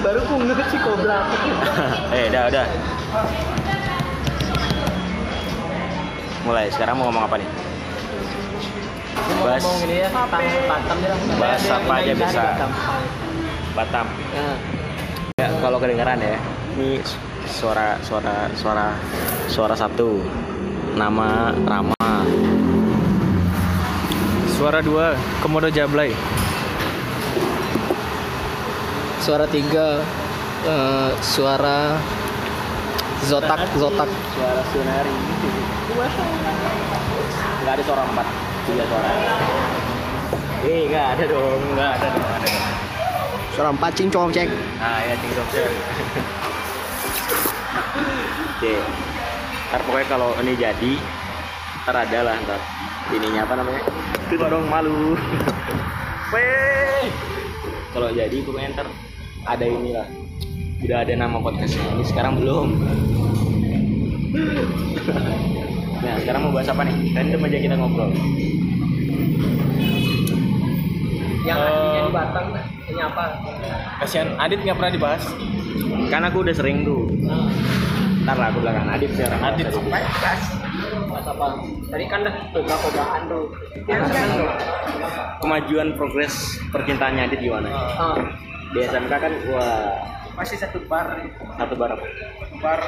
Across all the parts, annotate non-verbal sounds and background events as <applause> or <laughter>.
Baru pungut si kobra. <laughs> eh udah udah mulai sekarang mau ngomong apa nih Bahas- ya, Batam ya. Bahas apa aja bisa. Batam. Batam Nah, ya kalau kedengeran ya ini suara suara suara suara satu nama Rama Suara dua, Komodo Jablay. Suara tiga, eh, suara Zotak, Zotak. suara Sunari nggak ada suara empat tiga suara eh nggak ada dong nggak ada dong ada dong. Suara empat cincong cek. ah ya tinggal oke ntar pokoknya kalau ini jadi ntar ada lah ntar ininya apa namanya itu dong malu <laughs> Weh. kalau jadi pokoknya ntar ada inilah udah ada nama podcastnya ini sekarang belum <laughs> nah sekarang mau bahas apa nih random aja kita ngobrol Yang artinya di Batam, ini apa? Kasihan Adit nggak pernah dibahas. kan aku udah sering tuh ntar lah aku belakang Adit sekarang Adit. Bahas apa? Tadi kan udah kobra-kobraan tuh. Kemajuan progres percintaannya Adit gimana Ah, di SMK kan wah masih satu bar, satu barang bar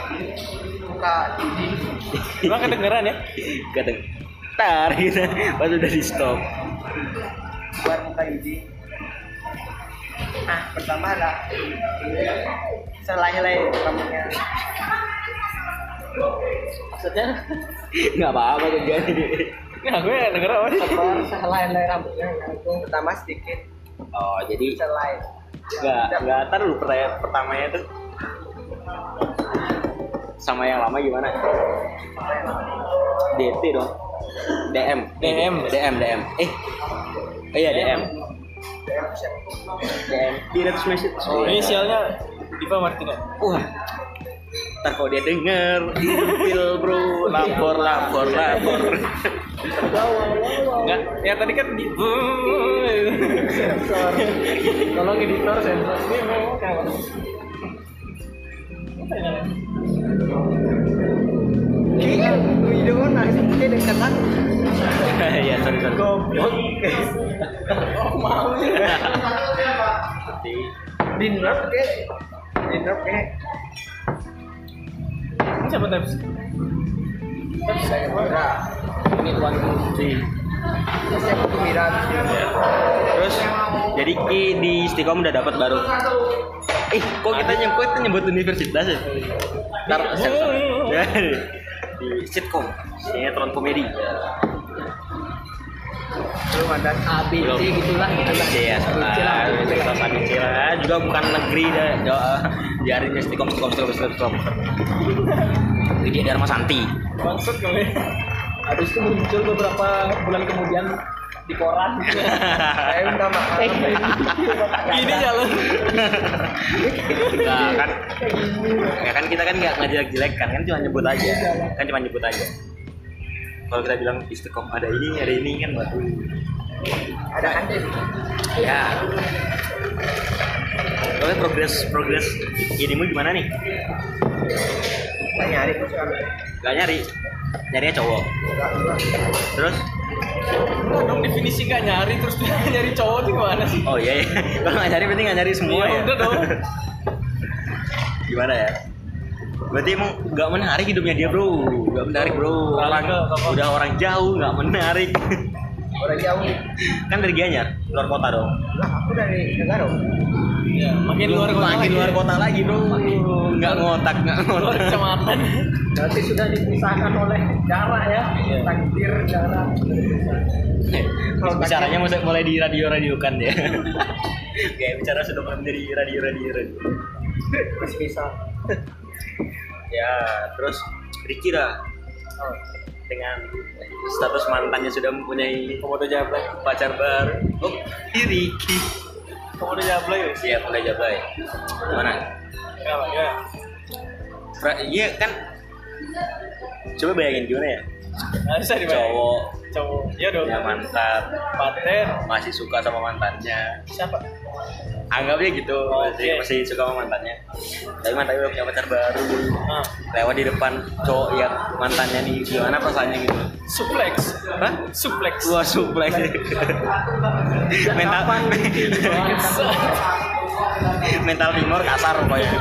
buka judi. Emang kedengeran ya? kadang tar gitu pas udah di stop bar buka judi. Nah, pertama ada selai-helai rambutnya. Maksudnya nggak apa-apa tuh jadi Nggak, gue denger apa sih. sebar selai-helai rambutnya. Itu pertama sedikit oh jadi selai. Nggak nggak tar lu pertanyaan pertamanya tuh. Sama yang lama gimana? DT dong. DM DM. DM DM eh oh iya DM DM direct message. Oh, inisialnya Diva Martina. wah ntar kalau dia denger ilfil bro lapor lapor lapor Enggak, ya tadi kan di Sensor. Tolong editor sensor ini mau kawan. Kayaknya video mana itu dia dekatan. <laughs> ya sorry sorry Goblok. Oh mau ya. Jadi, Dinrop kayak Ini siapa Taps? Tapi saya kira ini tuan kunci. Saya kira terus jadi Ki di Istiqom udah dapat baru eh kok kita nyebut kita nyebut universitas ya ntar sensor <laughs> Ya, di sitcom sinetron komedi belum ada ABC Belum. gitulah. Iya, ABC lah. lah, universitas ABC lah, juga bukan negeri dah, Jo- diarinnya Istiqom, Istiqom, Istiqom, Istiqom, Istiqom. Jadi ada Dharma Santi. Bangsat kali. Habis itu muncul beberapa bulan kemudian di koran. <laughs> Saya minta maaf. Gini jalan. Nah, kan, ya kan kita kan nggak ngajar jelek kan, kan cuma nyebut aja, kan cuma nyebut aja. Kalau kita bilang Istiqom ada ini, ada ini kan baru. Ada ande. Ya. Oke, progres progres inimu gimana nih? Saya nyari. Gak nyari, nyarinya cowok. Terus? Enggak dong definisi nggak nyari terus dia <laughs> nyari cowok tuh gimana sih? Oh iya, iya. <laughs> kalau nggak nyari berarti nggak nyari semua Iya, ya? udah dong. <laughs> gimana ya? Berarti emang nggak menarik hidupnya dia bro, nggak menarik bro. Orang udah orang jauh nggak menarik. Orang jauh. kan dari Gianyar, luar kota dong. Lah aku dari negara. Iya, makin luar kota. Makin lagi. luar kota lagi bro. Nggak ngotak, nggak Luar ngotak. kecamatan. Berarti sudah dipisahkan oleh jarak ya. Iya. Takdir jarak. Kalau bicaranya mulai, mulai di radio-radio kan ya. <laughs> Kayak bicara sudah mulai menjadi radio-radio. Masih bisa. Ya, terus Ricky lah Oh. dengan status mantannya sudah mempunyai Komodo Jablay. pacar baru. Oh, Ricky. Komodo Jablay wes. Iya, mulai jablay. Gimana? Enggak, enggak. Pra- Iya kan. Coba bayangin gimana ya? Bisa dibayangin. Cowok Cowok. Iya dong. yang mantap Paten. masih suka sama mantannya. Siapa? Anggapnya gitu masih, Oke. masih suka sama mantannya tapi mantannya udah punya pacar baru Ah, lewat di depan cowok yang mantannya nih gimana perasaannya gitu suplex. Hah? Suplex. Wah suplex <laughs> mental <laughs> mental timur kasar pokoknya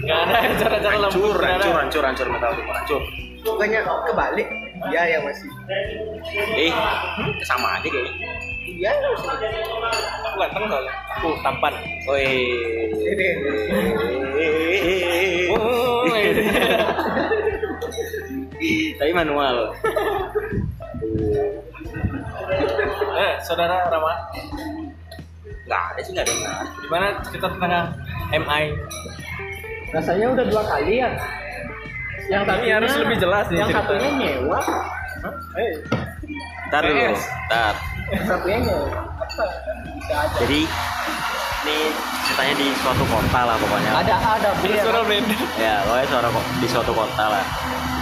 Gak ada cara-cara hancur lembut. nggak ada. hancur hancur hancur mental timur hancur bukannya kebalik dia yang masih eh sama aja kayaknya masih Aku ganteng soalnya. Tuh, tampan. Woi. Oh, Tapi manual. eh, saudara Rama, Nggak ada sih nggak ada gimana cerita tentang MI? Rasanya udah dua kali ya. Yang satunya harus lebih jelas nih Yang ceritanya. satunya nyewa, Eh, Ntar dulu. Ntar. Yang satunya nyewa. Apa? Bisa aja. Jadi ini ceritanya di suatu kota lah pokoknya. Ada ada beda. suara beda. Ya, pokoknya suara kok di suatu kota lah.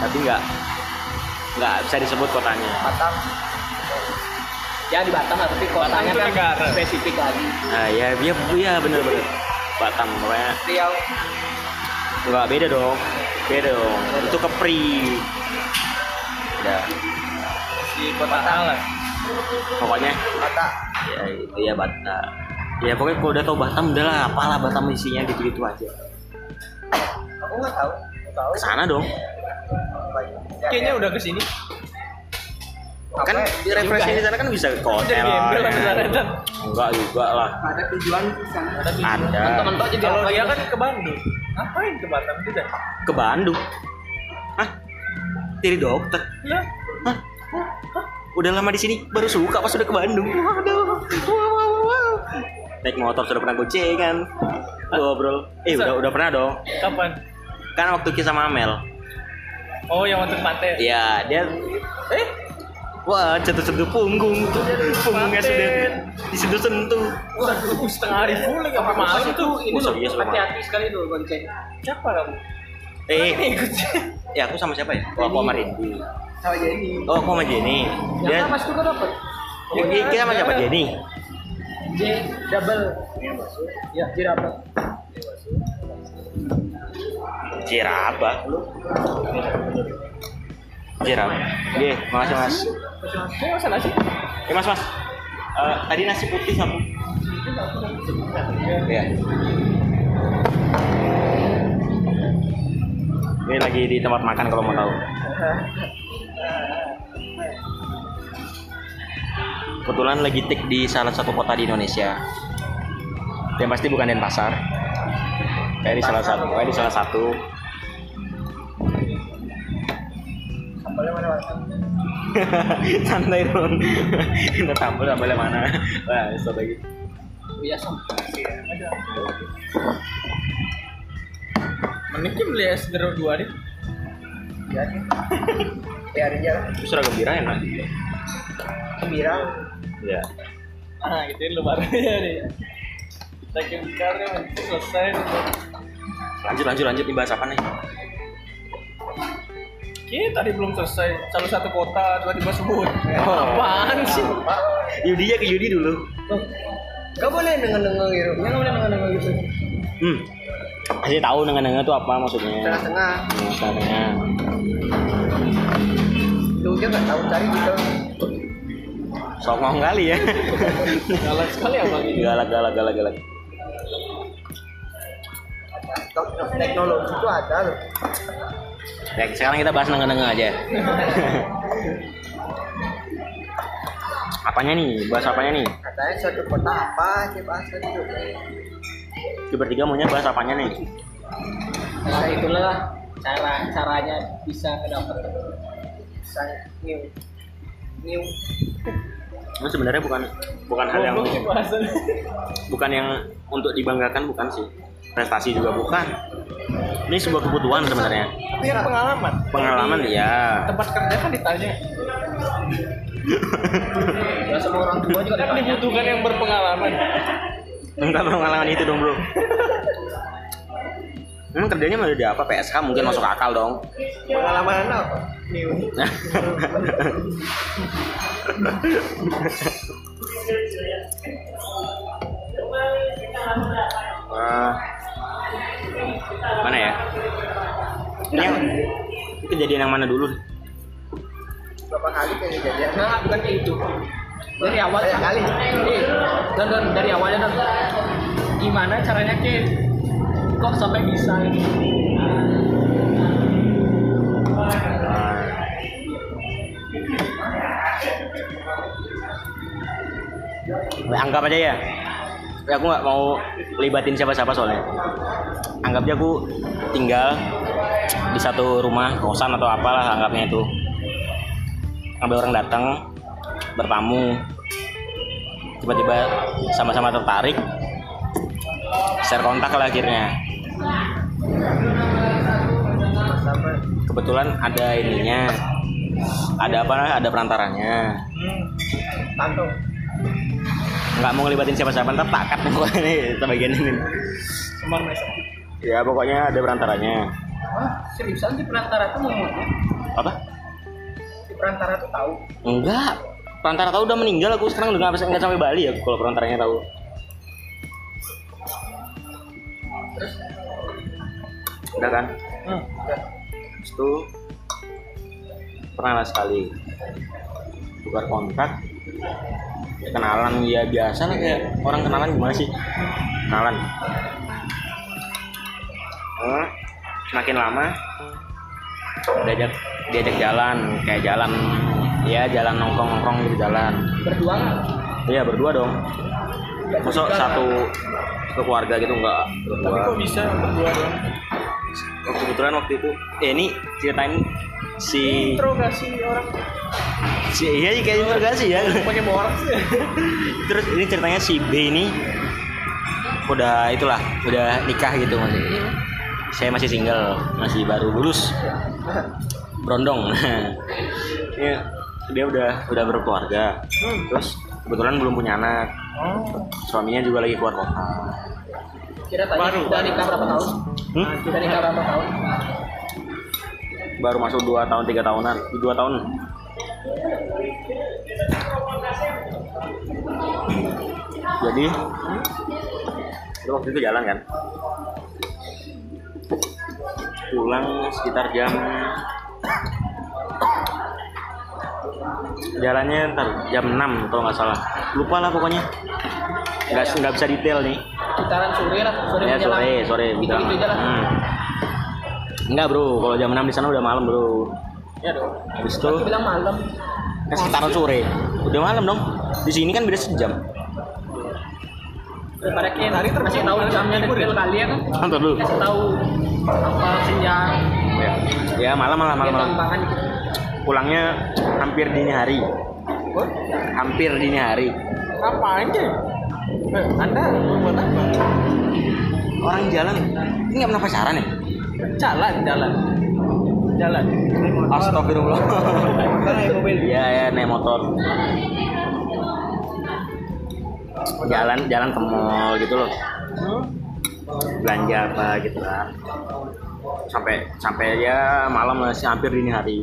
Tapi nggak nggak bisa disebut kotanya. Batam. Ya di Batam lah, tapi kotanya kan negara. spesifik lagi. Nah, ya dia ya bener-bener Batam pokoknya Riau. nggak beda dong. Beda dong. Itu Kepri. Udah. Di kota Alan. Pokoknya mata ya itu ya Batam. Ya pokoknya kalau udah tahu Batam udah lah apalah Batam isinya gitu-gitu aja. aku nggak tahu tahu Ke sana dong. Kayaknya udah ke sini. Kan di refreshing di sana kan bisa ke hotel. Ya. sana Enggak juga lah. ada tujuan di sana Ada. Teman-teman jadi kalau dia gitu? kan ke Bandung. Ngapain ke Batam juga? Ke Bandung. Hah? Jadi dokter. Iya. Hah? Udah lama di sini baru suka pas udah ke Bandung. Waduh. Wow, wow, wow. Naik motor sudah pernah gocengan. Ngobrol. Eh udah udah pernah dong. Kapan? Kan waktu kisah sama Amel. Oh, yang waktu pantai. Ya, dia Eh, Wah, jatuh-jatuh punggung. Punggungnya sudah disentuh-sentuh. waduh, setengah hari full lagi sampai malam tuh. ini Oh, loh, hati-hati sekali tuh gonceng. Siapa kamu? Eh, Ikut. ya aku sama siapa ya? Oh, aku sama Randy. Sama jadi Oh, aku sama Jenny. Dia, sama itu kan dapat. ya, kita sama siapa Jenny? J double. Ya, J double. Jiraba. Jiraba. Oke, makasih mas. Ini masa nasi? Eh mas mas. Eh, tadi nasi putih satu. Iya. Ini lagi di tempat makan kalau mau tahu. <laughs> Kebetulan lagi tik di salah satu kota di Indonesia. Yang pasti bukan Denpasar. Kayak di salah satu, kayak di salah satu. <laughs> Santai dong. Udah tampil sampai mana? Wah, bisa lagi. Biasa. Mending beli es dua deh. ya <laughs> biarin aja Terus sudah gembira enak. gembira Ya. Ah, gitu lu baru ya deh. Saking karya nanti selesai. Lanjut lanjut lanjut nih bahas apa nih? Kita tadi belum selesai. Salah satu kota tiba-tiba sebut. <laughs> Oh. Apaan sih? Yudi ya ke Yudi dulu. Gak boleh denger-denger gitu Nggak boleh nengah-nengah gitu. Hmm. Kasih tahu nengen-nengen itu apa maksudnya? Tengah-tengah Hmm, Setengah. Tuh dia gak tahu cari gitu Songong kali ya. Galak sekali abang ini. galak galak galak galak. Teknologi itu ada loh Ya, sekarang kita bahas nengen-nengen aja. apanya nih? Bahas apanya nih? Katanya suatu kota apa sih bahasa itu Kita bertiga maunya bahas apanya nih? Nah, itulah cara caranya bisa kedapat. Saya new New Itu sebenarnya bukan bukan hal yang bahasan. bukan yang untuk dibanggakan bukan sih. Prestasi juga bukan. Ini sebuah kebutuhan sebenarnya. Tapi pengalaman. Pengalaman ya. Tempat kerja kan ditanya. <laughs> Ya semua orang tua juga Kan dibutuhkan yang berpengalaman. Enggak pengalaman itu dong bro. <laughs> Emang kerjanya mau di apa? PSK mungkin masuk akal dong. Pengalaman apa? Eh, mana ya? Ini yang kejadian yang mana dulu? Berapa kali kejadian? Nah, bukan kayak itu. Dari awal kali. Eh, dan, dan dari awalnya dan gimana caranya ke kok sampai bisa ini? Anggap aja ya. Ya, aku nggak mau libatin siapa-siapa soalnya. Anggap aja aku tinggal di satu rumah kosan atau apalah anggapnya itu. Ada orang datang bertamu, tiba-tiba sama-sama tertarik, share kontak lah akhirnya. Kebetulan ada ininya, ada apa? Ada perantaranya. tantong. Nggak mau ngelibatin siapa-siapa, ntar takat pokoknya nih bagian ini. Semar mesa. Ya pokoknya ada perantaranya. Wah, seriusan di perantara tuh ngomongnya? Apa? Di perantara tuh tahu. Enggak. Perantara tahu udah meninggal aku sekarang udah nggak nggak sampai Bali ya kalau perantaranya tahu. Udah kan? Hmm. Itu pernah lah sekali. Tukar kontak ya, kenalan ya biasa lah kayak orang kenalan gimana sih? Kenalan. Eh, semakin lama diajak diajak jalan kayak jalan ya jalan nongkrong nongkrong gitu jalan. Berdua iya berdua dong. Masuk satu satu keluarga gitu enggak Tapi berdua kok bisa berdua doang? Kebetulan waktu itu eh ini ceritain si Interogasi orang. Si iya sih kayak interogasi ya. Pakai borak sih. terus ini ceritanya si B ini udah itulah udah nikah gitu masih saya masih single masih baru lulus. Berondong. <laughs> Ya, dia udah udah berkeluarga. Terus kebetulan belum punya anak. Oh. suaminya juga lagi keluar kota Kira tadi Baru, udah nikah berapa tahun? Hmm? Udah nikah berapa tahun? baru masuk 2 tahun tiga tahunan. 2 tahun. Jadi itu waktu itu jalan kan? Pulang sekitar jam jalannya ntar jam 6 kalau nggak salah. Lupa lah pokoknya. Nggak nggak bisa detail nih Sekitaran sore lah, sore ya menjelang. sore sore Gitu gitu aja lah. Hmm. enggak bro kalau jam 6 di sana udah malam bro Ya dong. habis itu Aku bilang malam. kan sekitaran sore udah malam dong di sini kan beda sejam Daripada kita tadi masih tahu jamnya detail kali ya kan. nonton dulu Kasih tahu apa senja. ya, ya malam malam malam malam gitu. pulangnya hampir dini hari hampir dini hari Apa aja? Anda berbuat apa? orang jalan ini nggak pernah pacaran ya Jalan, jalan. Jalan. Astagfirullah naik mobil. Iya ya naik motor jalan jalan ke mall gitu loh belanja apa gitu kan sampai sampai ya malam masih hampir dini hari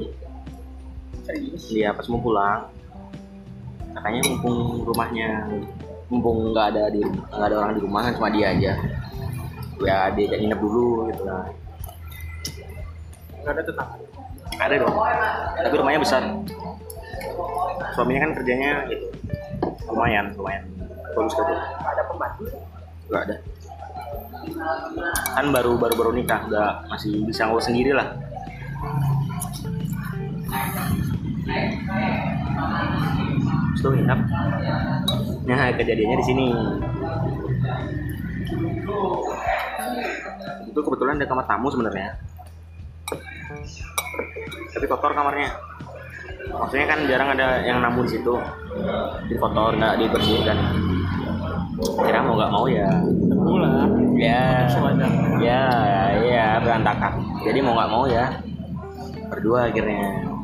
Serius. dia pas mau pulang katanya mumpung rumahnya mumpung nggak ada di nggak ada orang di rumah kan cuma dia aja. Ya dia nginep dulu gitu. Kan Enggak ada tetangga. ada dong. Tapi rumahnya besar. Suaminya kan kerjanya gitu. Lumayan lumayan bagus kerja Ada pembantu. nggak ada. Kan baru baru baru nikah nggak masih bisa ngurus sendiri lah Tuh nginep nah kejadiannya di sini. Itu kebetulan ada kamar tamu sebenarnya. Tapi kotor kamarnya. Maksudnya kan jarang ada yang namu di situ. Di kotor nggak dibersihkan. Kira mau nggak mau ya. Mula. ya. Ya ya berantakan. Jadi mau nggak mau ya. Berdua akhirnya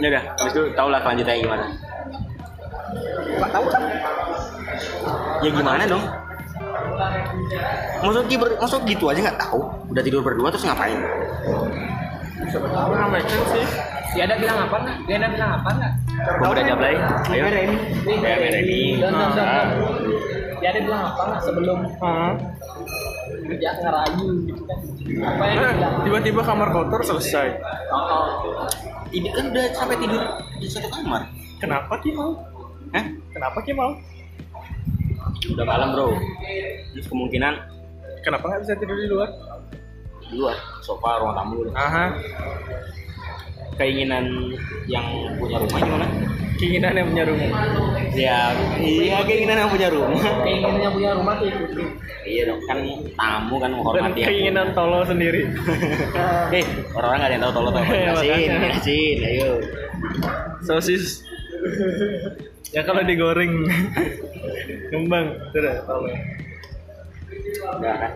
ya udah habis itu tau lah kelanjutannya gimana Enggak tahu kan? ya gimana dong maksud ber, maksud gitu aja nggak tahu udah tidur berdua terus ngapain Orang mereka sih. Dia ada bilang apa enggak? Dia ada bilang apa enggak? pemuda jablay ayo Ya, Remi. Dan, dan. dia ada bilang apa nggak sebelum kerja ngerayu gitu kan apa yang dia bilang Tiba-tiba kamar kotor selesai. oh, Ini kan udah sampai tidur di satu kamar. Kenapa Ki mau? Hah? Kenapa Ki mau? Udah malam bro. Terus kemungkinan Kenapa nggak bisa tidur di luar? di luar sofa ruang tamu. Aha, Keinginan yang punya rumah gimana? Keinginan yang punya rumah. Ya, iya keinginan yang punya rumah. keinginannya punya rumah tuh ikuti Iya dong, kan tamu kan Dan menghormati yang keinginan tolol sendiri. <laughs> Eh, orang-orang gak ada yang tahu. Iya, Jelasin, makanya. jelasin, ayo. Sosis. ya kalau digoreng kembang, sudah tolong. Udah kan?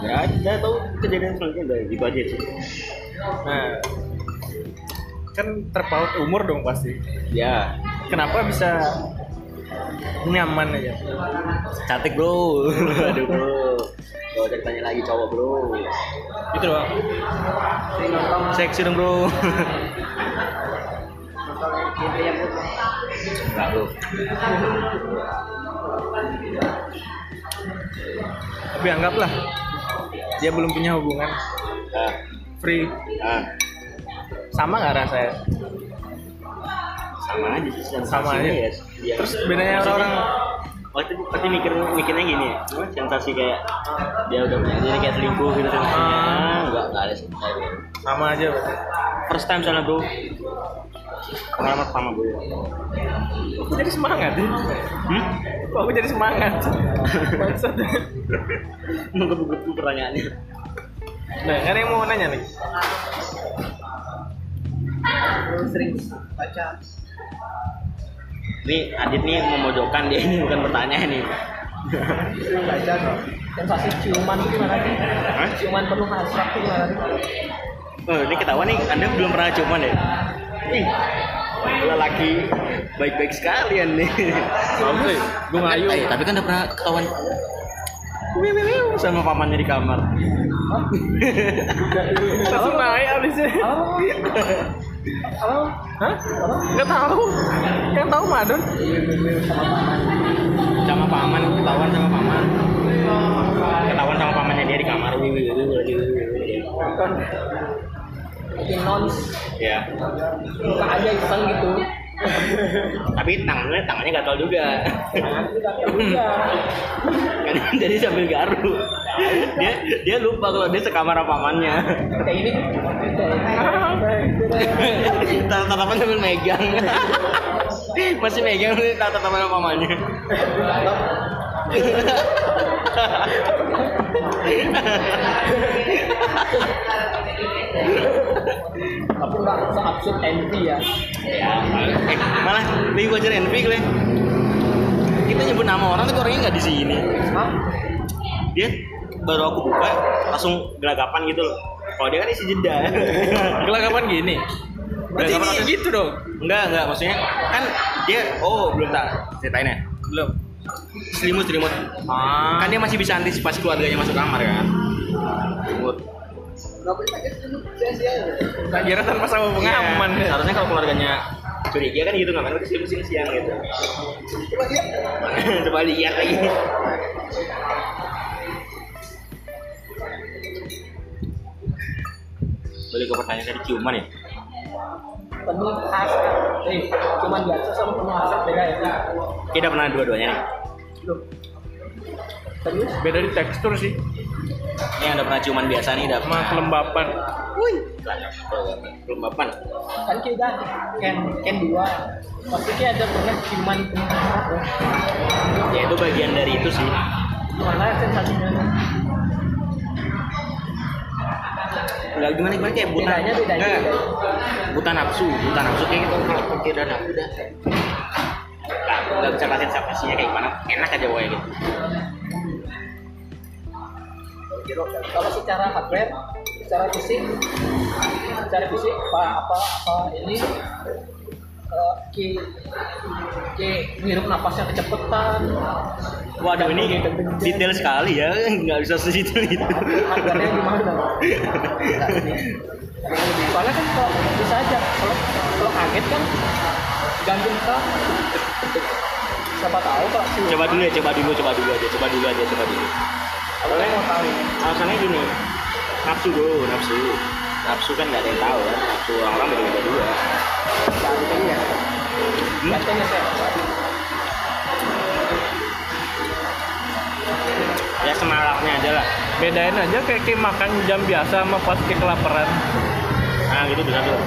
Ya, udah tahu kejadian selanjutnya udah gitu aja sih. Nah, kan terpaut umur dong pasti. Ya, Kenapa bisa nyaman aja? cantik bro. <laughs> Aduh bro. Gak usah ditanya lagi cowok bro. Itu doang. Seksi dong bro. Enggak bro. Tapi anggaplah dia belum punya hubungan Ah, free. ah. Sama nggak rasanya? sama aja sih Sama aja. ya. ya. Terus bedanya orang-orang Oh itu pasti mikir mikirnya gini ya, sensasi kayak dia udah punya diri kayak selingkuh gitu sensasinya. Ah. Enggak, enggak ada sih. sama aja. berarti. First time soalnya bro. Pengalaman pertama bro. Aku jadi semangat ya. Hmm? Kok aku jadi semangat? <laughs> Maksud. Menggebu-gebu pertanyaannya. Nah, ada yang mau nanya nih. Sering baca Nih Adit nih memojokkan dia ini bukan pertanyaan nih. sering baca kok sensasi ciuman itu gimana sih Hah? ciuman penuh hasrat itu gimana sih Oh, ini ketahuan nih, Anda belum pernah cuman ya? Ih, lelaki baik-baik sekalian nih. Sih, gue ngayu. Eh, tapi kan udah pernah ketahuan sama pamannya di kamar. <laughs> Langsung naik abisnya. Halo Hah? Nggak tahu. Yang tahu Madon. sama paman, ketahuan sama paman. Ketahuan sama pamannya dia di kamar. Wiu, wiu. bikin nons Ya, buka aja iseng gitu tapi tangannya tangannya gatal juga. jangan juga juga <laughs> kan jadi sambil garu. Dia dia lupa kalau dia sekamar sama pamannya. kayak ini Tatap-tatapan sambil megang. Masih megang nih tatap-tatapan sama pamannya. tapi nggak seabsurd envy ya ya, eh, malah lebih wajar envy kali. Kita nyebut nama orang tapi orangnya nggak di sini. Hah? Dia baru aku buka langsung gelagapan gitu loh. Kalau dia kan isi jeda. <laughs> Gelagapan gini. Berarti Gelagapan ini gitu dong. enggak, enggak maksudnya kan dia oh belum tak ceritain ya. Belum. Selimut selimut. Ah. Kan dia masih bisa antisipasi keluarganya masuk kamar kan. Selimut. nggak boleh pakai selimut sia-sia Tak kira tanpa sama pengaman. Iya, Seharusnya kalau keluarganya curiga kan gitu ngapain pakai selimut siang gitu. <laughs> coba lihat Coba lihat lagi. Balik ke pertanyaan tadi ciuman ya. penuh hasrat eh cuman biasa sama penuh hasrat beda ya Kita pernah dua-duanya nih. Serius Beda di tekstur sih. Ini ada pernah ciuman biasa nih, udah pernah kelembapan. kelembapan. kan kita ken ken dua pasti kayak ada pernah ciuman penuh hasrat loh. Ya itu bagian dari itu sih. gimana sensasinya Enggak gimana gimana kayak buta. Bedanya, bedanya, bedanya. Buta nafsu, buta nafsu kayak gitu kalau pikir dan nafsu udah. Nggak bisa kasih sensasinya kayak gimana, enak aja pokoknya gitu. kalau secara hardware secara fisik secara fisik apa apa apa ini ki ki ngirup napasnya kecepatan. Waduh ini detail sekali ya, <laughs> nggak bisa sedetail itu. hardware gimana soalnya kan kalau bisa aja kalau kalau kaget kan gantung ke siapa tahu kok sih coba dulu ya coba dulu coba dulu aja coba dulu aja coba dulu. Aku kan mau tahu. Alasannya gini nafsu bro nafsu. Nafsu kan nggak ada yang tahu kan nafsu orang beda beda katanya saya ya semaraknya aja lah. Bedain aja kayak, kayak makan jam biasa sama pas kayak kelaparan. nah gitu bisa tuh.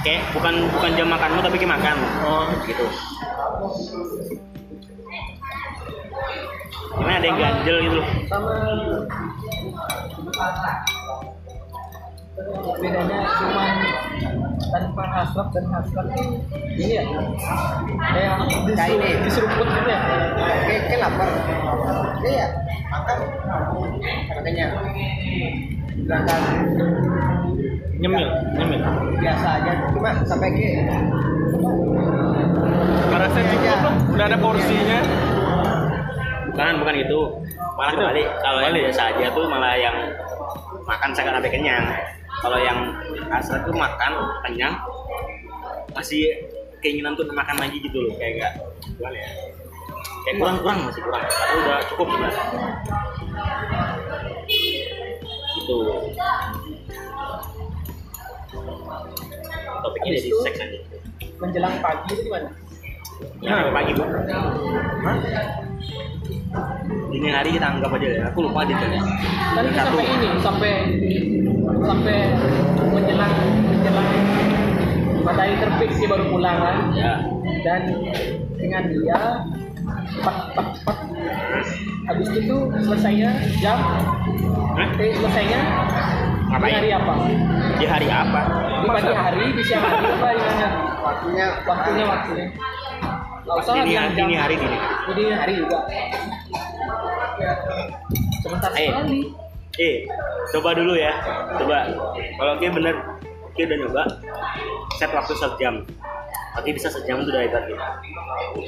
Kayak bukan bukan jam makanmu tapi kayak makan. Oh, gitu. Gimana ada yang ganjel gitu loh? Sama bedanya cuma tanpa hasrat dan hasrat ini ini ya kayak Kayak ini. disuruh diseruput gitu ya Kayak kayak lapar. Iya. Makan. Makanya berangkat nyemil, nyemil. biasa aja cuma sampai ke Merasa cukup lah, udah ada porsinya. bukan bukan gitu malah Gitu? kembali kalau yang Balik. biasa aja tuh malah yang makan sangat sampai kenyang kalau yang hasrat tuh makan kenyang masih keinginan tuh makan lagi gitu loh kayak enggak gimana ya? Kayak kurang kurang masih kurang. Tapi udah cukup sebenarnya. Gitu. Topiknya itu- seks aja. menjelang pagi itu gimana? Sampai pagi bu dini hari kita anggap aja ya aku lupa detailnya. Tadi Satu. sampai ini sampai sampai menjelang menjelang matahari terbit dia baru pulang kan. Ya. Dan dengan dia pak pak pak habis itu selesainya jam. Eh, selesainya di Ngapain? hari apa? Di hari apa? Di pagi hari di siang hari apa gimana? Waktunya. Waktunya waktunya usah dini, jam. dini hari dini Oh, dini hari juga. Sebentar Eh. sekali. Eh coba dulu ya. Coba. Kalau oke bener oke udah nyoba set waktu satu jam tapi bisa sejam itu udah hebat gitu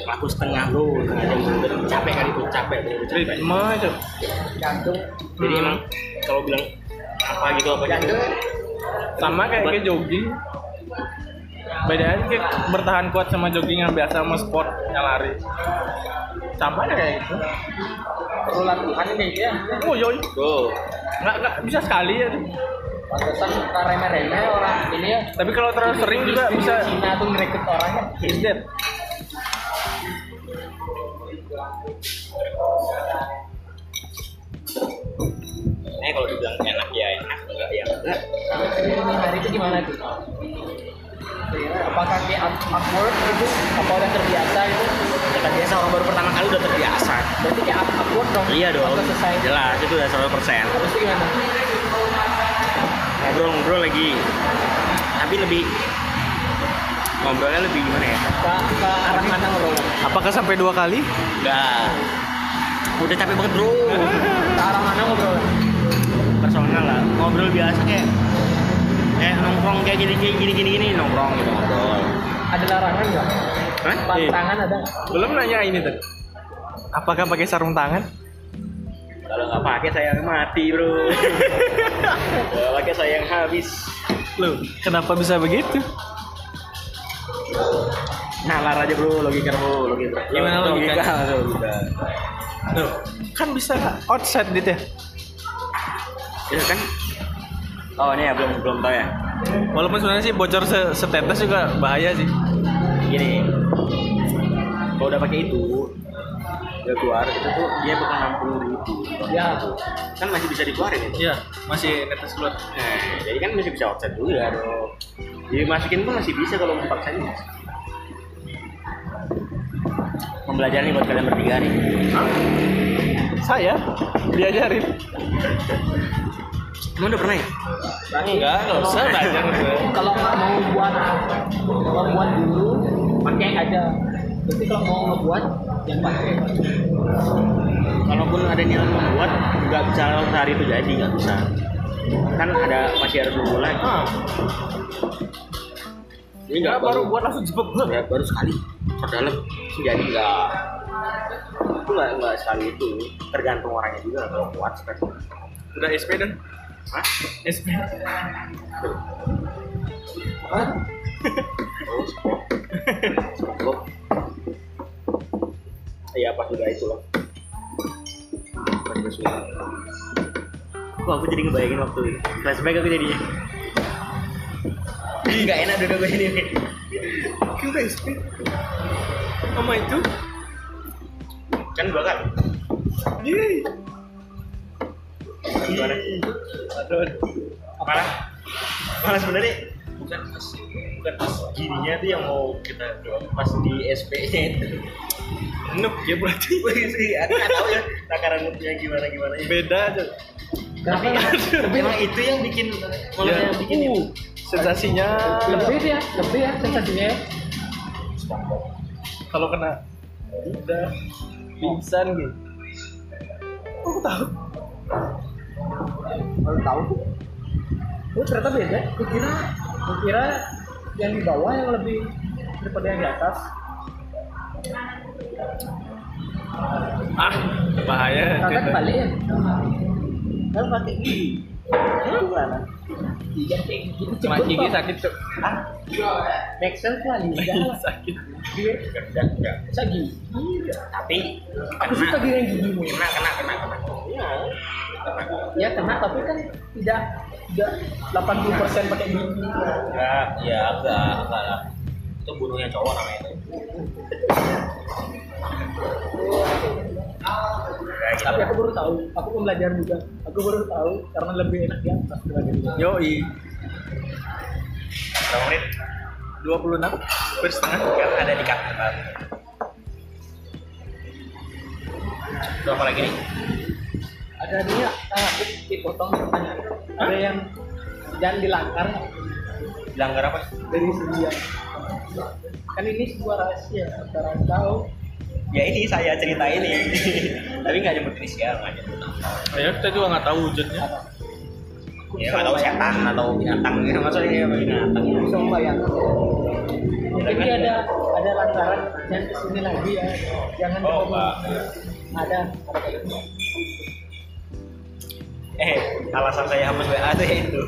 aku setengah bro setengah jam bener capek kan itu capek. Bener capek itu. jantung jadi emang kalau bilang apa gitu apa gitu. Jantung Sama kayak kayak jogging. Bedanya kayak bertahan kuat sama jogging yang biasa sama sport yang lari. Sama aja kayak gitu. perlu latihan ini ya Oh yoi, bro nggak nggak bisa sekali ya. pantesan suka remeh-remeh orang ini ya Tapi kalau terlalu sering juga bisa Cina tuh ngerekrut orangnya is dead. eh kalau dibilang enak ya enak enggak ya enggak ini hari itu gimana tuh apakah kayak upward gitu apa udah terbiasa gitu ya kan biasa orang baru pertama kali udah terbiasa. Berarti kayak up- upward dong? Iya dong. Selesai? Jelas itu udah 100% persen. Terus itu gimana? Ngobrol-ngobrol lagi. Tapi lebih ngobrolnya lebih gimana ya? Ke, ke arah mana ngobrol Apakah sampai dua kali? enggak udah capek banget bro. Ke arah mana ngobrol. Personal lah. Ngobrol biasa kayak kayak nongkrong kayak gini gini gini gini, gini nongkrong gitu ngobrol ada larangan nggak Hah? pantangan ada Belum nanya ini tuh. Apakah pakai sarung tangan? kalau nggak pakai saya mati bro <laughs> kalau pakai saya yang habis Loh, kenapa bisa begitu? nalar aja bro logika bro logika Gimana logika? logika logika Loh, kan bisa outside gitu ya? ya kan oh ini ya belum belum tahu ya. Walaupun sebenarnya sih bocor se setetes juga bahaya sih. gini kalau udah pakai itu udah keluar itu tuh dia bakal enam puluh ribu. Ya. Kan masih bisa dikeluarin itu Iya, masih netes keluar. nah jadi kan masih bisa offset juga dong. Dimasukin pun masih bisa kalau dipaksain pembelajaran nih buat kalian bertiga nih. Saya? Diajarin. Emang udah pernah ya? Enggak, enggak usah belajar. kalau nggak mau buat mau buat dulu pakai aja tapi kalau mau ngebuat yang pakai Kalaupun ada niat membuat, nggak bisa sehari itu jadi, nggak bisa. Kan ada masih harus lagi. Ah, Ini enggak nggak baru buat langsung jebek. ya, baru sekali perdalam jadi nggak itu nggak nggak sekali itu tergantung orangnya juga kalau kuat kan Udah SP dan Hah? SP. Oh, sport. Sport. iya pas udah itu loh pas udah sudah Wah, aku jadi ngebayangin waktu itu. Flashback aku jadinya. Gak enak duduk gue ini. Kita SP. Sama itu? Kan dua kan? Yeay. Gimana? Aduh. Malah, malah sebenarnya bukan pas bukan pas gininya tuh yang mau kita doang pas di SP nya itu Nuk ya berarti. <laughs> Sih, aku nggak tahu ya takaran nutnya gimana gimana. Beda aja. Kenapa? <laughs> Tapi emang itu yang bikin malah Ya. yang bikin itu. Uh, Sensasinya lebih ya, lebih ya sensasinya ya. kalau kena udah pingsan gitu. Aku tahu. Baru tahu. Oh ternyata beda. Kukira, kukira yang di bawah yang lebih daripada yang di atas. Ah, bahaya. Tidak. balik ya. Kan pakai gigi. Iya gitu Cuma cepet gigi kok. sakit tuh. Make sense lah lidah lah. sakit. Dia Enggak, enggak. bisa gigi. Tapi Aku suka gigi gigi kena kena kena kena. Iya. Ya kena tapi kan tidak tidak 80% pakai gigi. Enggak, ya enggak, enggak lah. Itu bunuhnya cowok namanya itu. Tapi aku baru tahu, aku pun belajar juga. Aku baru tahu karena lebih enak di atas di bawah. Yoi. Berapa menit? 26 per setengah. Kan ada di catatan. Itu apa lagi nih? Ada dia, ah, aku dipotong tanya. Ada yang jangan dilanggar Dilanggar apa? dari sekian. Kan ini sebuah rahasia antara kau Ya ini saya cerita ini. <laughs> Tapi nggak nyebut inisial, nggak nyebut nama. Ya kita juga nggak tahu wujudnya. Ya nggak tahu setan atau binatang. Ya, maksudnya binatang. bisa membayangkan. Jadi ada ada lantaran yang ke sini lagi ya, jangan Oh. Ada, gitu. Eh, alasan saya hapus WA tuh ya itu.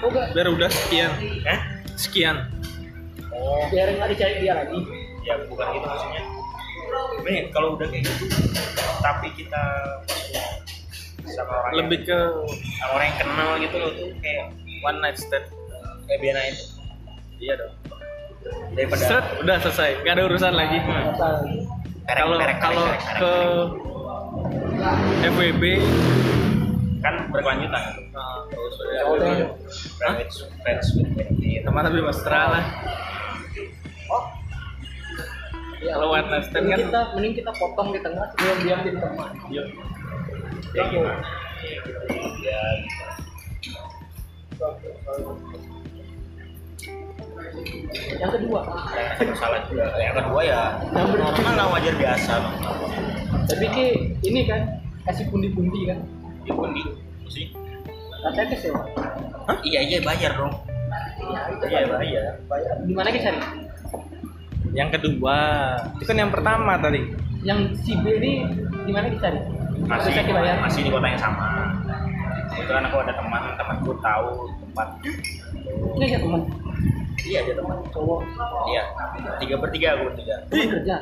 Oh, Biar udah sekian. Hah? Sekian. Oh, biar nggak dicari dia lagi. ya bukan gitu maksudnya. Ini kalau udah kayak gitu, tapi kita sama orang Lebih ke sama orang yang kenal gitu loh tuh kayak one night stand. kayak Biana itu Iya dong. daripada Set, udah selesai. Gak ada urusan lagi. Kalau kalau ke. FWB kan berkelanjutan. Nah, terus Ya, Oh, udah. friends friends teman lebih mesra lah. Ya, Kalau one night stand kan- kita mending kita potong di tengah sebelum dia di teman. Yuk. ya gimana? Ya ya. Yang kedua, yang masalah juga. Yang kedua ya normal lah wajar biasa bang tapi ki ini kan kasih pundi-pundi kan. di pundi sih Katanya kesewa. Hah? iya iya bayar dong iya bayar Bayar. Di mana kita cari? Yang kedua, itu kan yang pertama tadi. Yang si B ini di mana kita cari? masih Bisa masih di kota yang sama kebetulan aku ada teman temanku tahu tempat Ini aja teman iya ada teman. Cowok. Iya. Tiga bertiga aku bertiga teman kerja.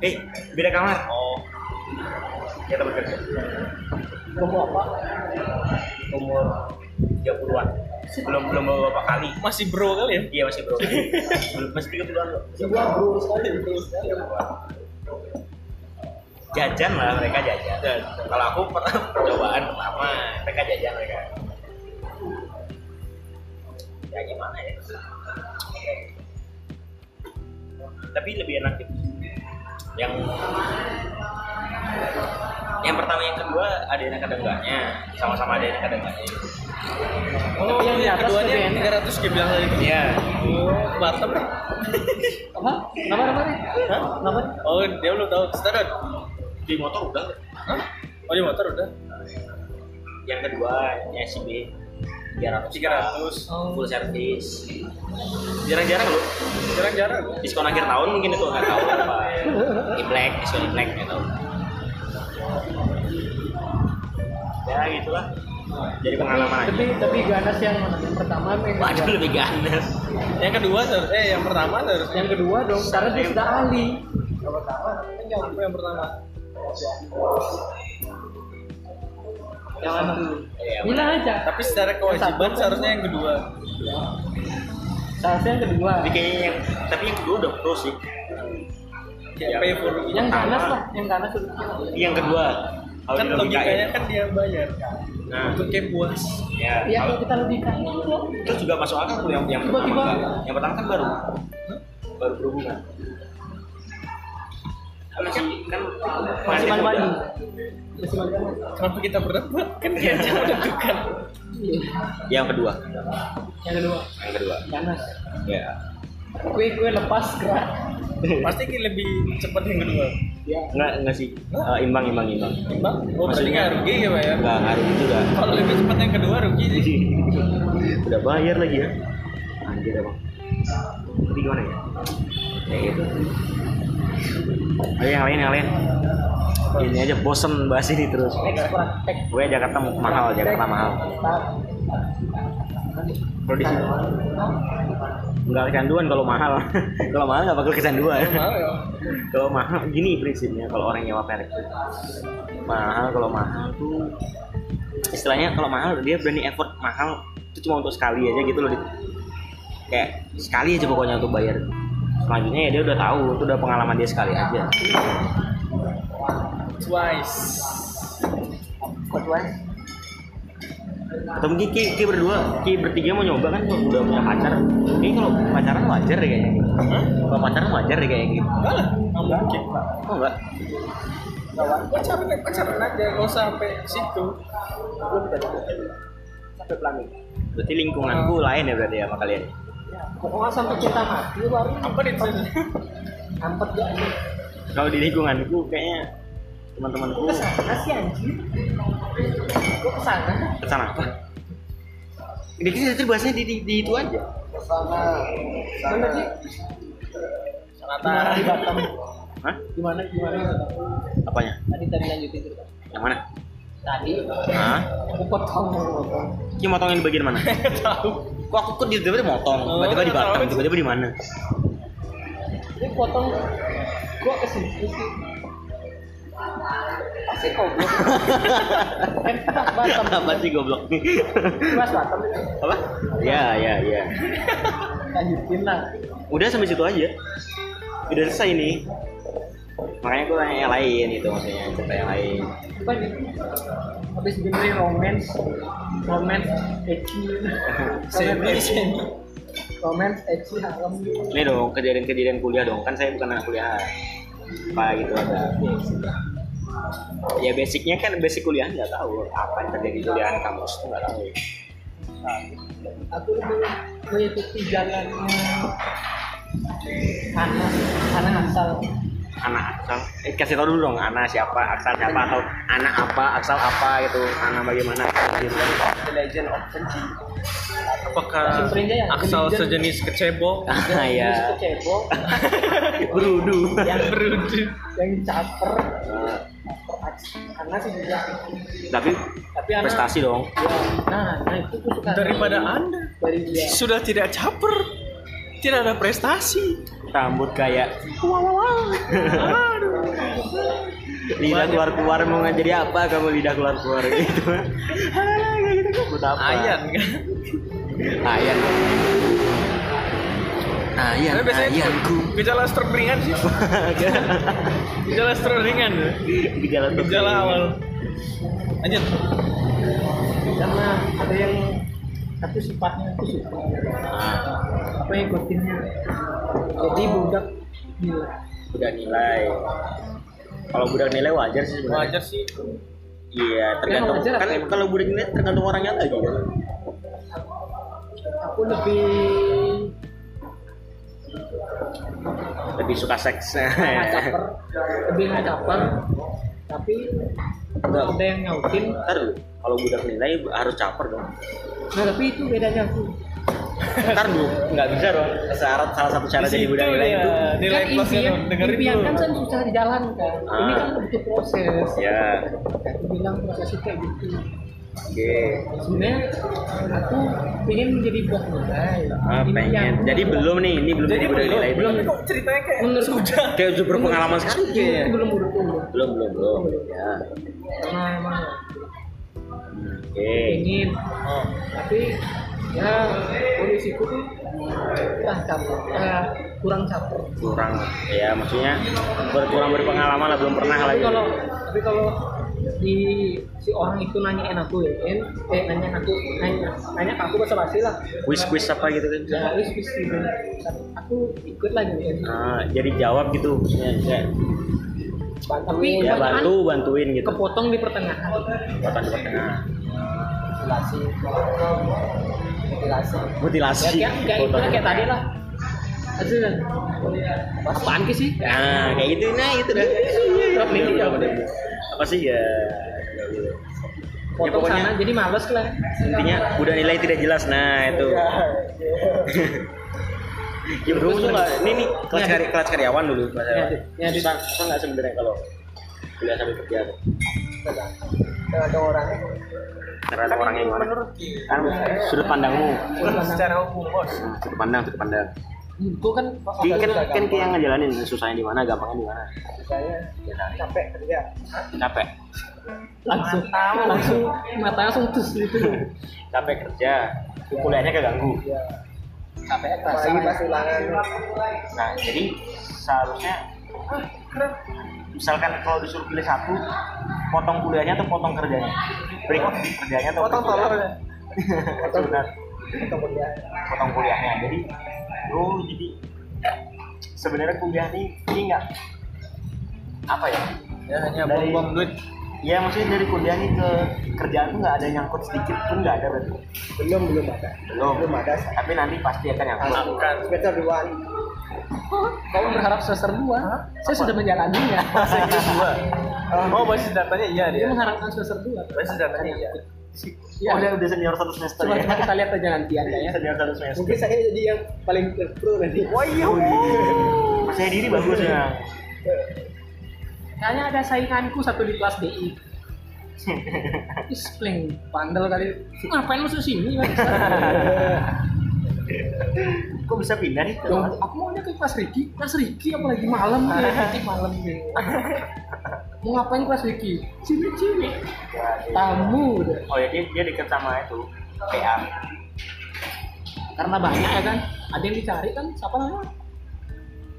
eh beda kamar. Oh. Kita bekerja Umur apa? umur 30-an belum belum beberapa kali. Masih bro kali ya? iya masih bro. <laughs> Belum masih 30-an loh Jiwa bro sekali, bro sekali. jajan lah mereka jajan. Kalau aku pernah percobaan pertama mereka jajan mereka. Ya gimana ya tapi lebih enak gitu yang yang pertama yang kedua ada yang ada enggaknya sama-sama ada yang ada enggaknya Oh, yang di yang atas keduanya enak. 300 dia bilang tadi. iya Oh, Batam. Apa? Nama namanya? Hah? Nama? Oh, dia belum tahu. Standar. di motor udah Hah? Oh, di motor udah. yang kedua ya si B 300 300. Oh. full service. Jarang-jarang loh. Jarang-jarang. diskon akhir tahun mungkin itu nggak tahu apa. <laughs> Imlek diskon imlek nggak tahu ya gitulah. Jadi pengalaman aja. tapi tapi ganas yang mana yang pertama yang waduh kedua lebih ganas. Yang kedua eh yang pertama harus yang kedua dong karena dia sudah ahli. Yang pertama kan yang, yang pertama. Yang mana Iya, bilang aja. Tapi secara kewajiban seharusnya yang kedua. seharusnya yang kedua. Tapi kayaknya yang tapi yang kedua udah pro sih. Ya, pay for yang ganas lah yang ganas sudah yang kedua. Kalau kan logikanya kan dia bayar nah. Untuk kayak puas. ya ya kalau kita logikain itu itu juga masuk akal tuh yang yang pertama Tiba-tiba. kan. yang pertama kan baru. Baru berhubungan masih kan masih muda. malu-malu. masih malu-malu Kenapa kita berdebat? Kan dia. Iya. <laughs> yang kedua. Yang kedua. Yang kedua. Ganas. Ya. Kue kue lepas gerak. <laughs> Pasti ini lebih cepat yang kedua. ya. Enggak enggak sih. Eh, imbang imbang imbang. Bang, oh berarti nggak rugi ya Pak ya? enggak ngaruh itu udah Kalau lebih cepat yang kedua rugi sih. <laughs> udah bayar lagi ya? Anjir emang. Tapi gimana ya? Kayak gitu ayo yang lain yang lain ini aja bosen bahas ini terus. Gue Jakarta mahal Jakarta mahal. Kalau di sini. Nggak kecanduan kalau mahal. <laughs> Kalau mahal nggak bakal kecanduan ya. kalau mahal gini prinsipnya kalau orang nyewa perek tuh. Mahal kalau mahal tuh istilahnya kalau mahal dia berani effort mahal itu cuma untuk sekali aja gitu loh kayak sekali aja pokoknya untuk bayar selanjutnya ya dia udah tahu itu udah pengalaman dia sekali aja. Twice. atau mungkin ki, ki berdua. Ki bertiga mau nyoba kan udah punya pacar. Ini kalau pacaran wajar deh kayaknya. Gitu Hah? kalau pacaran wajar deh kayak gitu. Enggak lah, nggak mungkin. oh enggak? Pacaran pacaran aja, nggak usah sampai situ. sampai pelangi. Berarti lingkunganku lain ya berarti ya sama kalian pokoknya sampai kita mati baru Apa di sini? ampet gak? Nih kalau di lingkunganku kayaknya teman-temanku ke sana sih anjir kok ke sana. Ke sana? Apa ini kita bahasnya di, di, di itu aja? Mana sih? Gimana di Batam. Hah? gimana gimana apanya? Tadi tadi lanjutin cerita. Yang mana? Tadi. Hah? aku potong. Aku potong Ki motongin di bagian mana? <laughs> Tahu. Kok aku kok tiba-tiba motong, Oh, tiba-tiba di Batam, tiba-tiba di mana? ini potong gua ke sini sih pasti goblok kan kita Batam Apa sih goblok nih? Mas Batam itu Apa? <laughs> Ya, ya, ya. lanjutin lah Udah sampai situ aja. Udah selesai nih. Makanya gue tanya yang lain gitu maksudnya, cerita yang lain. Habis dengerin romance romance ecchi <laughs> Semi, romance ecchi semi. romance ecchi haram Ini dong kejadian-kejadian kuliah dong. Kan saya bukan anak kuliah. Apa gitu ada. Ya basicnya kan basic kuliah nggak tahu apa yang terjadi di kuliah kampus tuh nggak tahu. aku lebih mengikuti jalannya anak anak asal anak aksal. Eh, kasih tau dulu dong anak siapa aksal siapa atau anak apa aksal apa gitu anak bagaimana? Gitu The Legend of Senji. Apakah ya, Aksal sejenis kecebong? <laughs> ah ya cebong <laughs> berudu. Yang <laughs> Berudu. yang caper. Anak sih juga tapi tapi anak prestasi dong. Ya, nah nah itu tuh suka Daripada Anda. dari dia. Sudah tidak caper, tidak ada prestasi. rambut kayak lidah keluar keluar mau jadi apa kamu lidah keluar keluar gitu <laughs> kayak gitu rambut apa Ayan kan? ayan ayan Tapi biasanya itu ayanku gejala stroke ringan sih. <laughs> Gejala stroke ringan. ya. gejala Gejala awal. Lanjut. karena ada yang tapi sifatnya itu suka. Ah, apa yang ikutin? Jadi budak gila budak nilai. Kalau budak nilai wajar sih sebenarnya. Wajar sih. Iya, tergantung. wajar kan apa? kalau budak nilai tergantung orangnya lagi kan. aku lebih Lebih suka seks. lebih nggak caper tapi Enggak. ada yang nyautin Ntar dulu, kalau budak nilai harus caper dong. nah tapi itu bedanya aku Ntar dulu, nggak bisa dong. Syarat salah satu cara jadi budak nilai itu. nilai kan plusnya impian. Dengerin impian kan kan susah dijalankan ini Ah. kan butuh proses Ya, aku bilang proses itu kayak gitu Oke. sebenarnya aku pengen menjadi buah nilai Ah, pengen. Jadi belum nih, ini belum Jadi belum, nilai belum kok ceritanya kayak menurut sudah. <laughs> Kayak udah berpengalaman sekali itu kayaknya. belum belum belum Belum, belum, belum. Ya. karena emang Hmm, Oke. pengen tapi ya kondisiku tuh ah caper ah, kurang caper Kurang ya maksudnya berkurang berpengalaman lah belum pernah tapi lagi. kalau tapi kalau di si orang itu nanyain aku ya kan eh nanya aku nanya nanya ke aku bahasa basi lah Quiz-quiz apa gitu kan. ya wis wis gitu. aku ikut lagi kan Ah, jadi jawab gitu maksudnya ya, tapi ya bantu bantuin gitu. kepotong di pertengahan Kekuatan di tengah. mutilasi mutilasi Mutilasi. ya kayak kayak kayak tadi lah Aduh, apaan sih? Nah, kayak gitu nah itu dah. Drop nih, Bener, ya. bener, bener. Apa sih ya? ya gitu. Ya, pokoknya sana jadi males lah. intinya udah nilai tidak jelas nah itu. <laughs> Ya bro, tuh nggak, ini nih kelas, Ya, kari, kelas karyawan dulu kelas Ya, karyawan. Ya, susah, susah nggak sebenarnya kalau kuliah sambil kerja tuh? ada orang Karena ada orang yang gimana? menurut Kan sudut pandangmu, secara hukum bos. Hmm, sudut pandang, sudut pandang. Itu kan Ki- Kan kan kayak yang ngejalanin susahnya di mana, gampangnya di mana. saya capek kerja Capek, langsung langsung mata langsung tus gitu <laughs> capek kerja, kuliahnya keganggu. capek apalagi pas ulangan Nah, jadi seharusnya misalkan kalau disuruh pilih satu, potong kuliahnya atau potong kerjanya? Break off di kerjanya atau Potong break telur <laughs> kuliah? ya. Benar, atau kerja potong kuliahnya. Jadi, oh jadi sebenarnya kuliah nih ini nggak apa ya? Ya hanya Dari- buang-buang duit. Ya maksudnya dari kuliah nih ke kerjaan tuh nggak ada nyangkut sedikit pun nggak ada berarti. belum belum ada Belum. belum ada Tapi nanti pasti akan nyangkut. Akan. semester dua kamu berharap semester dua saya sudah menjalaninya <laughs> Inggris dua. Oh basis datanya iya dia dia. mengharapkan semester dua Basis datanya iya. Ya, Oh, dia udah senior satu semester cuma, ya. cuma kita lihat aja nanti anda ya Senior satu semester. mungkin saya jadi yang paling pro nanti Wah iya. Percaya diri bagus ya. kayaknya ada sainganku satu di kelas DI Is <laughs> paling bandel kali. Ngapain lu sini? Kok bisa pindah nih? Aku maunya ke kelas Riki. Kelas Riki apalagi malam nih, Riki malam nih. <laughs> Mau ngapain kelas Riki? Sini sini. Tamu udah. Oh ya dia, dia dekat sama itu PA. Karena banyak ya kan. Ada yang dicari kan. Siapa namanya?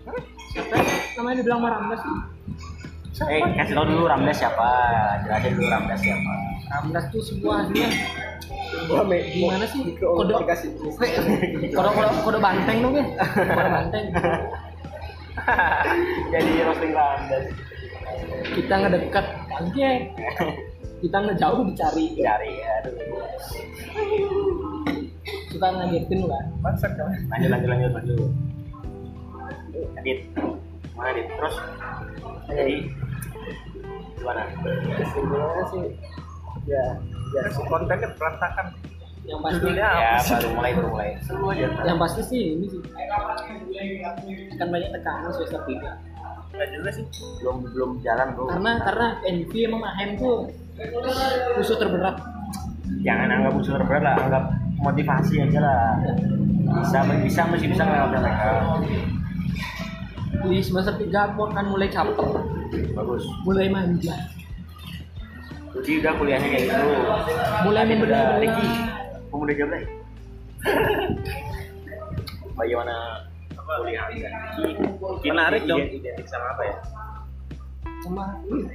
Hah? Siapa? Namanya dibilang Maramdas sih. Eh kasih tau dulu Ramdas siapa? Jelasin dulu Ramdas siapa. Ramdas tuh semuanya gimana sih kode kode kode kode banteng dong ya <laughs> kode banteng Jadi roasting Ramdas. Kita ngedekat kaget kita ngejauh dicari Cari aduh. suka ngagetin lah Masak kan. Lanjut lanjut lanjut lanjut. Adit. Mana Adit? Terus jadi gimana? kesimpulannya sih ya ya Kasih kontennya berantakan. yang pasti Ya sih? baru mulai baru mulai. Seru aja. yang pasti sih ini sih kan banyak tekanan semester tiga Enggak juga sih. Belum belum jalan bro. karena karena NV emang mahen tuh musuh terberat Jangan anggap unsur berat lah, anggap motivasi aja lah. Bisa bisa masih bisa ngelawan mereka. di semester tiga aku akan mulai caper Bagus. mulai manja Jadi udah kuliahnya kayak gitu. mulai membenar Ricky. Kamu udah jawab lagi? <laughs> Bagaimana kuliah? Mungkin Menarik dong. ident- Identik sama apa ya? sama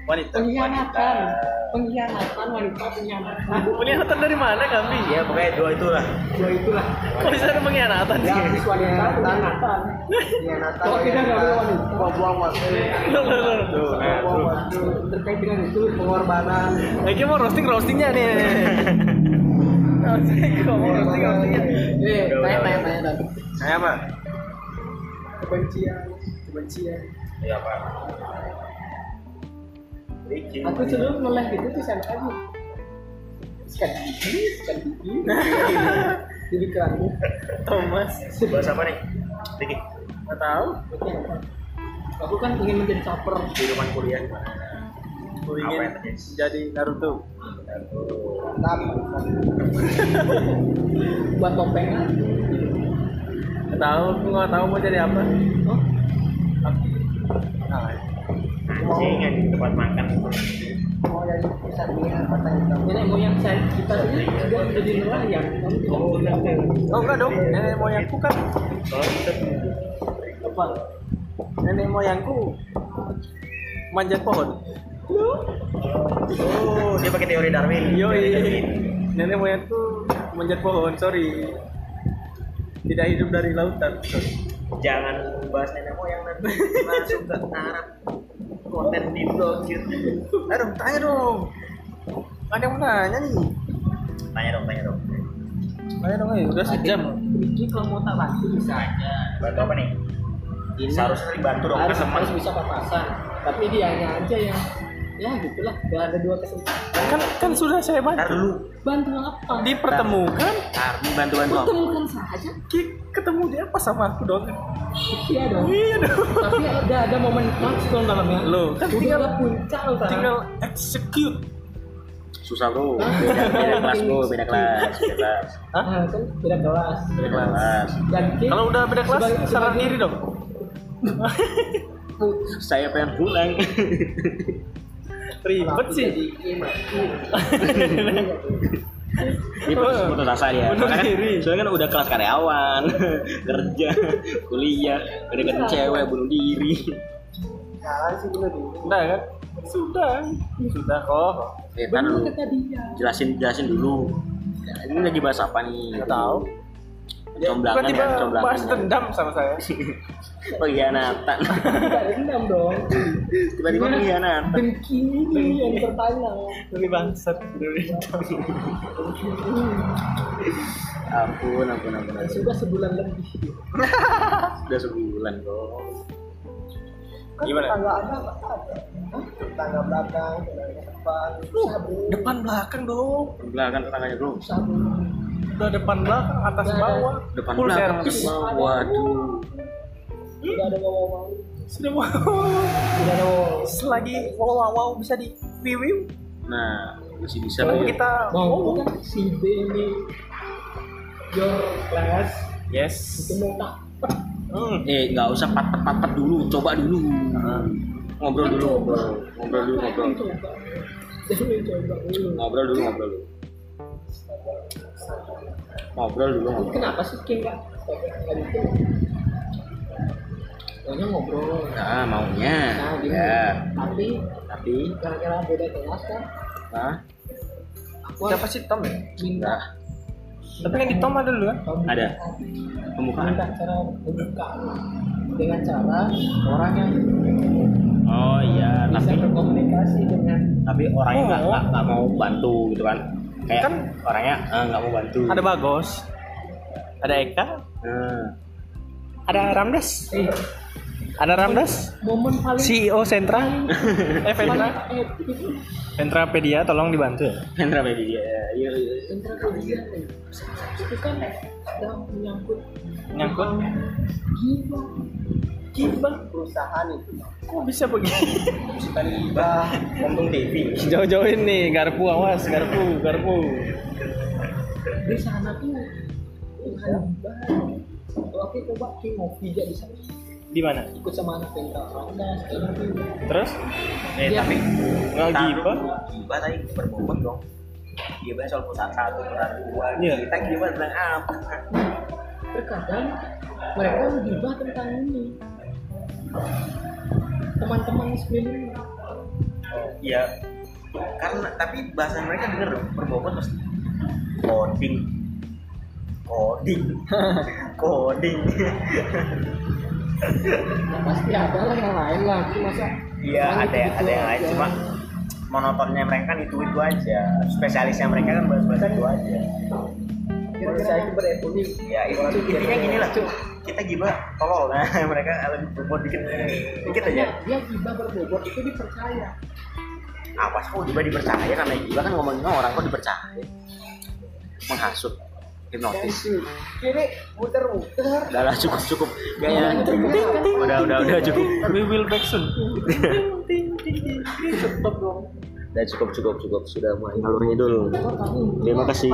Wanita. pengkhianatan pengkhianatan wanita pengkhianatan Pengkhianatan dari mana kami? Ya pokoknya dua itulah. dua itulah Kok bisa ada pengkhianatan sih? wanita pengkhianatan pengkhianatan kalau tidak nggak boleh wanita buang waktu nah, buang tuh. waktu terkait dengan itu pengorbanan Lagi mau roasting roastingnya nih. <laughs> Roasting, kok mau roasting roastingnya. eh tanya tanya tanya Dan. Saya apa? Kebencian kebencian Ya apa? Ricky. aku dulu noleh gitu tuh SMA aja sekat gigi sekat gigi <laughs> jadi keramu Thomas. Bahas apa nih? Ricky. Nggak tahu. aku kan ingin menjadi caper Kehidupan kuliah gimana? Gue Apa yang ingin jadi Naruto. Mantap. <laughs> Buat topengan. Nggak tahu, aku nggak tahu mau jadi apa. Oh, Nah, Anjing yang di tempat makan. mau Satria Kota Hitam. Nenek moyang saya kita ini juga menjadi nelayan. Mau nelayan. oh enggak dong, nenek moyangku kan. Apa? Nenek moyangku manjat pohon. Oh, dia pakai teori Darwin. Darwin. Nenek moyangku manjat pohon, sorry. Tidak hidup dari lautan. Jangan bahas nenek moyang nanti langsung ke taraf konten di blog gitu. Aduh, tanya dong. Ada yang mau nanya nih. Tanya dong, tanya dong. Tanya dong, eh. udah sejam. Riki kalau mau tak bantu bisa aja. Bantu apa nih? Ini Seharusnya dibantu dong harus, teman. harus bisa papasan. Tapi dianya aja yang ya gitulah. Gak ada dua kesempatan. Kan kan sudah saya Ntar bantu. dulu. Bantu apa? Dipertemukan, Ntar bantu bantu? Pertemukan saja. Ketemu dia apa sama aku dong? Iya dong. Iya dong. Tapi ada ada momen dong dalamnya. Loh, kan Udah tinggal puncak tinggal execute. Susah bro. Beda, beda kelas bro, beda kelas, beda kelas, Hah? Nah, kan beda kelas. beda kelas. Dan Kalau udah beda kelas, saran diri dong. Saya pengen pulang. Ribet sih. Jadi Ki mati. Ini putus putus asa dia. Bunuh Soalnya kan, diri. soalnya kan udah kelas karyawan, <laughs> kerja, kuliah, udah deketin cewek, bunuh diri. Sekarang sih bener dulu. Udah kan? Sudah. Sudah kok. Eh. Kata dia. Jelasin, jelasin dulu. Ini lagi bahas apa nih? Tahu. Comblangan Tiba-tiba ya, comblangan. bahas dendam sama saya. <laughs> Pengkhianatan. Tidak dendam dong. Tiba-tiba pengkhianatan. Dengki ini yang bertanya. Lebih bangsat dari Ampun, ampun, ampun. ampun. Sudah sebulan lebih. Sudah sebulan kok. Kan Gimana? Tetangga ada apa ada? Tetangga belakang, tetangga depan. Bro. Depan belakang dong. Belakang tetangganya bro. Udah depan belakang, atas bawah. Depan Full belakang. atas bawah. Waduh. Tidak ada ngomong-ngomong. Sudah mau. Tidak ada ngomong. Selagi wow wow wow bisa di wiwiw. Nah, masih bisa Kalau lah ya. kita Mau kan si B ini your class Yes. itu mau tak Hmm. Eh, nggak usah pat pat pat pat dulu, coba dulu. Ngobrol dulu, ngobrol, ngobrol dulu, ngobrol. Ngobrol dulu, ngobrol dulu. Ngobrol dulu, ngobrol. Kenapa sih King nggak Pokoknya ngobrol. Nah, maunya. Nah, gini. Ya, Tapi tapi, gara-gara beda kelas kan, nah, aku Siapa sih Tom ya? minta Tapi yang di Tom ada dulu kan? ada pembukaan. minta cara membuka dengan cara orang yang Oh iya, bisa tapi berkomunikasi dengan tapi orangnya nggak Oh. nggak nggak mau bantu gitu kan? Kayak Kan- orangnya eh, nggak mau bantu. Ada Bagos. Ada Eka. Nah, Ada Ramdas. eh, Ada Ramdas. momen paling CEO Sentra. <laughs> eh Ventra. epic itu Ventrapedia tolong dibantu ya. Hendra Media. Iya, iya. kalian eh. itu kan ada menyangkut Nyangkut. gila Gila. perusahaan itu Kok bisa begini? Tiba, untung TV. Jauh-jauhin nih, garpu awas, garpu, garpu. di sana tuh Tuhan Oke coba King ngopi aja di sana Di mana? ikut sama anak Penta Randas kayak gitu Terus? Eh, Dia- tapi Nggak gibah? Gibah tadi berbobot dong. Gibah soal perusahaan satu, perusahaan dua. Iya. Kita gibah tentang apa? terkadang mereka menggibah tentang ini teman-teman sekeliling Iya. Karena tapi bahasa mereka denger dong, berbobot pasti. Coding. Coding. <laughs> Coding. ya, pasti ada lah yang lain lah Itu masa Iya, ada gitu-gitu ada yang lain aja. cuma monotonnya mereka kan itu itu aja. Spesialisnya mereka kan bahas-bahas itu aja. kira-kira itu bereponik Ya, itu intinya gini lah, Cuk. Kita gibah tolol nah, <laughs> mereka lebih berbobot dikit. Dikit aja. dia gibah berbobot itu dipercaya apa sih kok gibah dipercaya namanya gibah kan ngomongin orang kok dipercaya menghasut hipnotis. Kiri muter-muter. Udah lah cukup cukup. Kayaknya udah udah udah cukup. We will back soon. stop dong Dan cukup cukup cukup. Sudah mulai ngalur ngidul. Terima kasih.